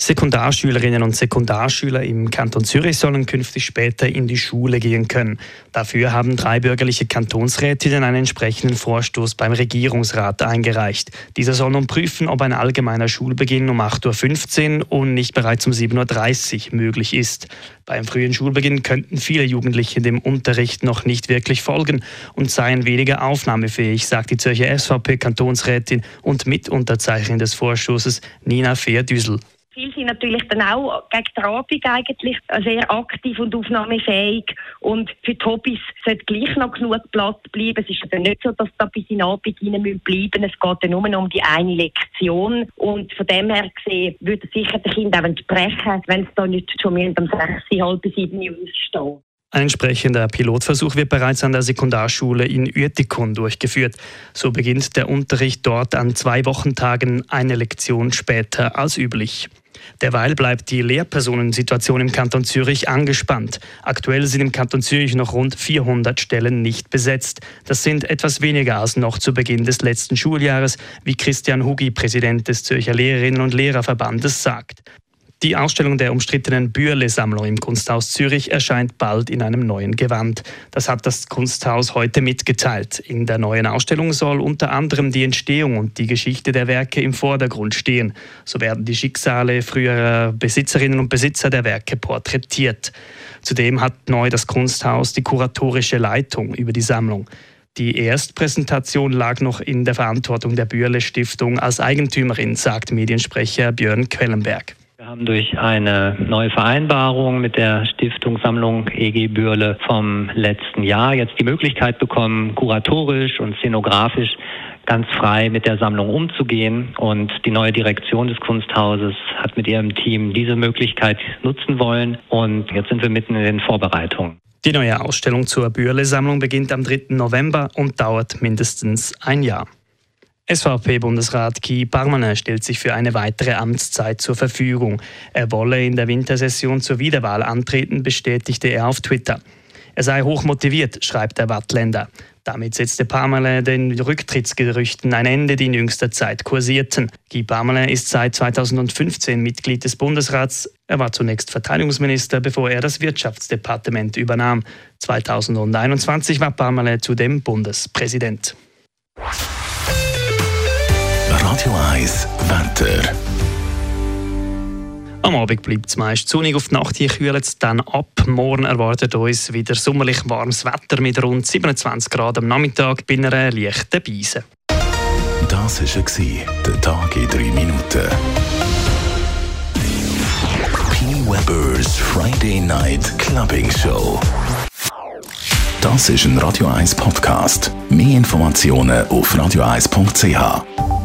Sekundarschülerinnen und Sekundarschüler im Kanton Zürich sollen künftig später in die Schule gehen können. Dafür haben drei bürgerliche Kantonsrätinnen einen entsprechenden Vorstoß beim Regierungsrat eingereicht. Dieser soll nun prüfen, ob ein allgemeiner Schulbeginn um 8.15 Uhr und nicht bereits um 7.30 Uhr möglich ist. Beim frühen Schulbeginn könnten viele Jugendliche dem Unterricht noch nicht wirklich folgen und seien weniger aufnahmefähig, sagt die Zürcher SVP-Kantonsrätin und Mitunterzeichnerin des Vorstoßes Nina Fehr-Düsel. Viele sind natürlich dann auch gegen die Rabung eigentlich sehr aktiv und aufnahmefähig. Und für die Hobbys sollte gleich noch genug Platz bleiben. Es ist also nicht so, dass da bis in den Abend rein bleiben Es geht ja nur um die eine Lektion. Und von dem her gesehen würde sicher der Kind auch entsprechen, wenn es da nicht schon um sechs, halb sieben Uhr stehen. Ein entsprechender Pilotversuch wird bereits an der Sekundarschule in Uetikon durchgeführt. So beginnt der Unterricht dort an zwei Wochentagen eine Lektion später als üblich. Derweil bleibt die Lehrpersonensituation im Kanton Zürich angespannt. Aktuell sind im Kanton Zürich noch rund 400 Stellen nicht besetzt. Das sind etwas weniger als noch zu Beginn des letzten Schuljahres, wie Christian Hugi, Präsident des Zürcher Lehrerinnen und Lehrerverbandes, sagt. Die Ausstellung der umstrittenen Bürle-Sammlung im Kunsthaus Zürich erscheint bald in einem neuen Gewand. Das hat das Kunsthaus heute mitgeteilt. In der neuen Ausstellung soll unter anderem die Entstehung und die Geschichte der Werke im Vordergrund stehen. So werden die Schicksale früherer Besitzerinnen und Besitzer der Werke porträtiert. Zudem hat neu das Kunsthaus die kuratorische Leitung über die Sammlung. Die Erstpräsentation lag noch in der Verantwortung der Bürle Stiftung als Eigentümerin, sagt Mediensprecher Björn Quellenberg. Wir haben durch eine neue Vereinbarung mit der Stiftungssammlung EG Bürle vom letzten Jahr jetzt die Möglichkeit bekommen, kuratorisch und szenografisch ganz frei mit der Sammlung umzugehen. Und die neue Direktion des Kunsthauses hat mit ihrem Team diese Möglichkeit nutzen wollen. Und jetzt sind wir mitten in den Vorbereitungen. Die neue Ausstellung zur Bürle-Sammlung beginnt am 3. November und dauert mindestens ein Jahr. SVP-Bundesrat Guy Parmanin stellt sich für eine weitere Amtszeit zur Verfügung. Er wolle in der Wintersession zur Wiederwahl antreten, bestätigte er auf Twitter. Er sei hochmotiviert, schreibt der Wattländer. Damit setzte Parmelin den Rücktrittsgerüchten ein Ende, die in jüngster Zeit kursierten. Guy Parmelin ist seit 2015 Mitglied des Bundesrats. Er war zunächst Verteidigungsminister, bevor er das Wirtschaftsdepartement übernahm. 2021 war Parmelin zudem Bundespräsident. 1 Wetter. Am Abend bleibt es meist sonnig, auf die Nacht hier kühlt es dann ab. Morgen erwartet uns wieder sommerlich warmes Wetter mit rund 27 Grad am Nachmittag bei einer leichten Beise. Das war der Tag in drei Minuten. P. Weber's Friday Night Clubbing Show. Das ist ein Radio 1 Podcast. Mehr Informationen auf radio1.ch.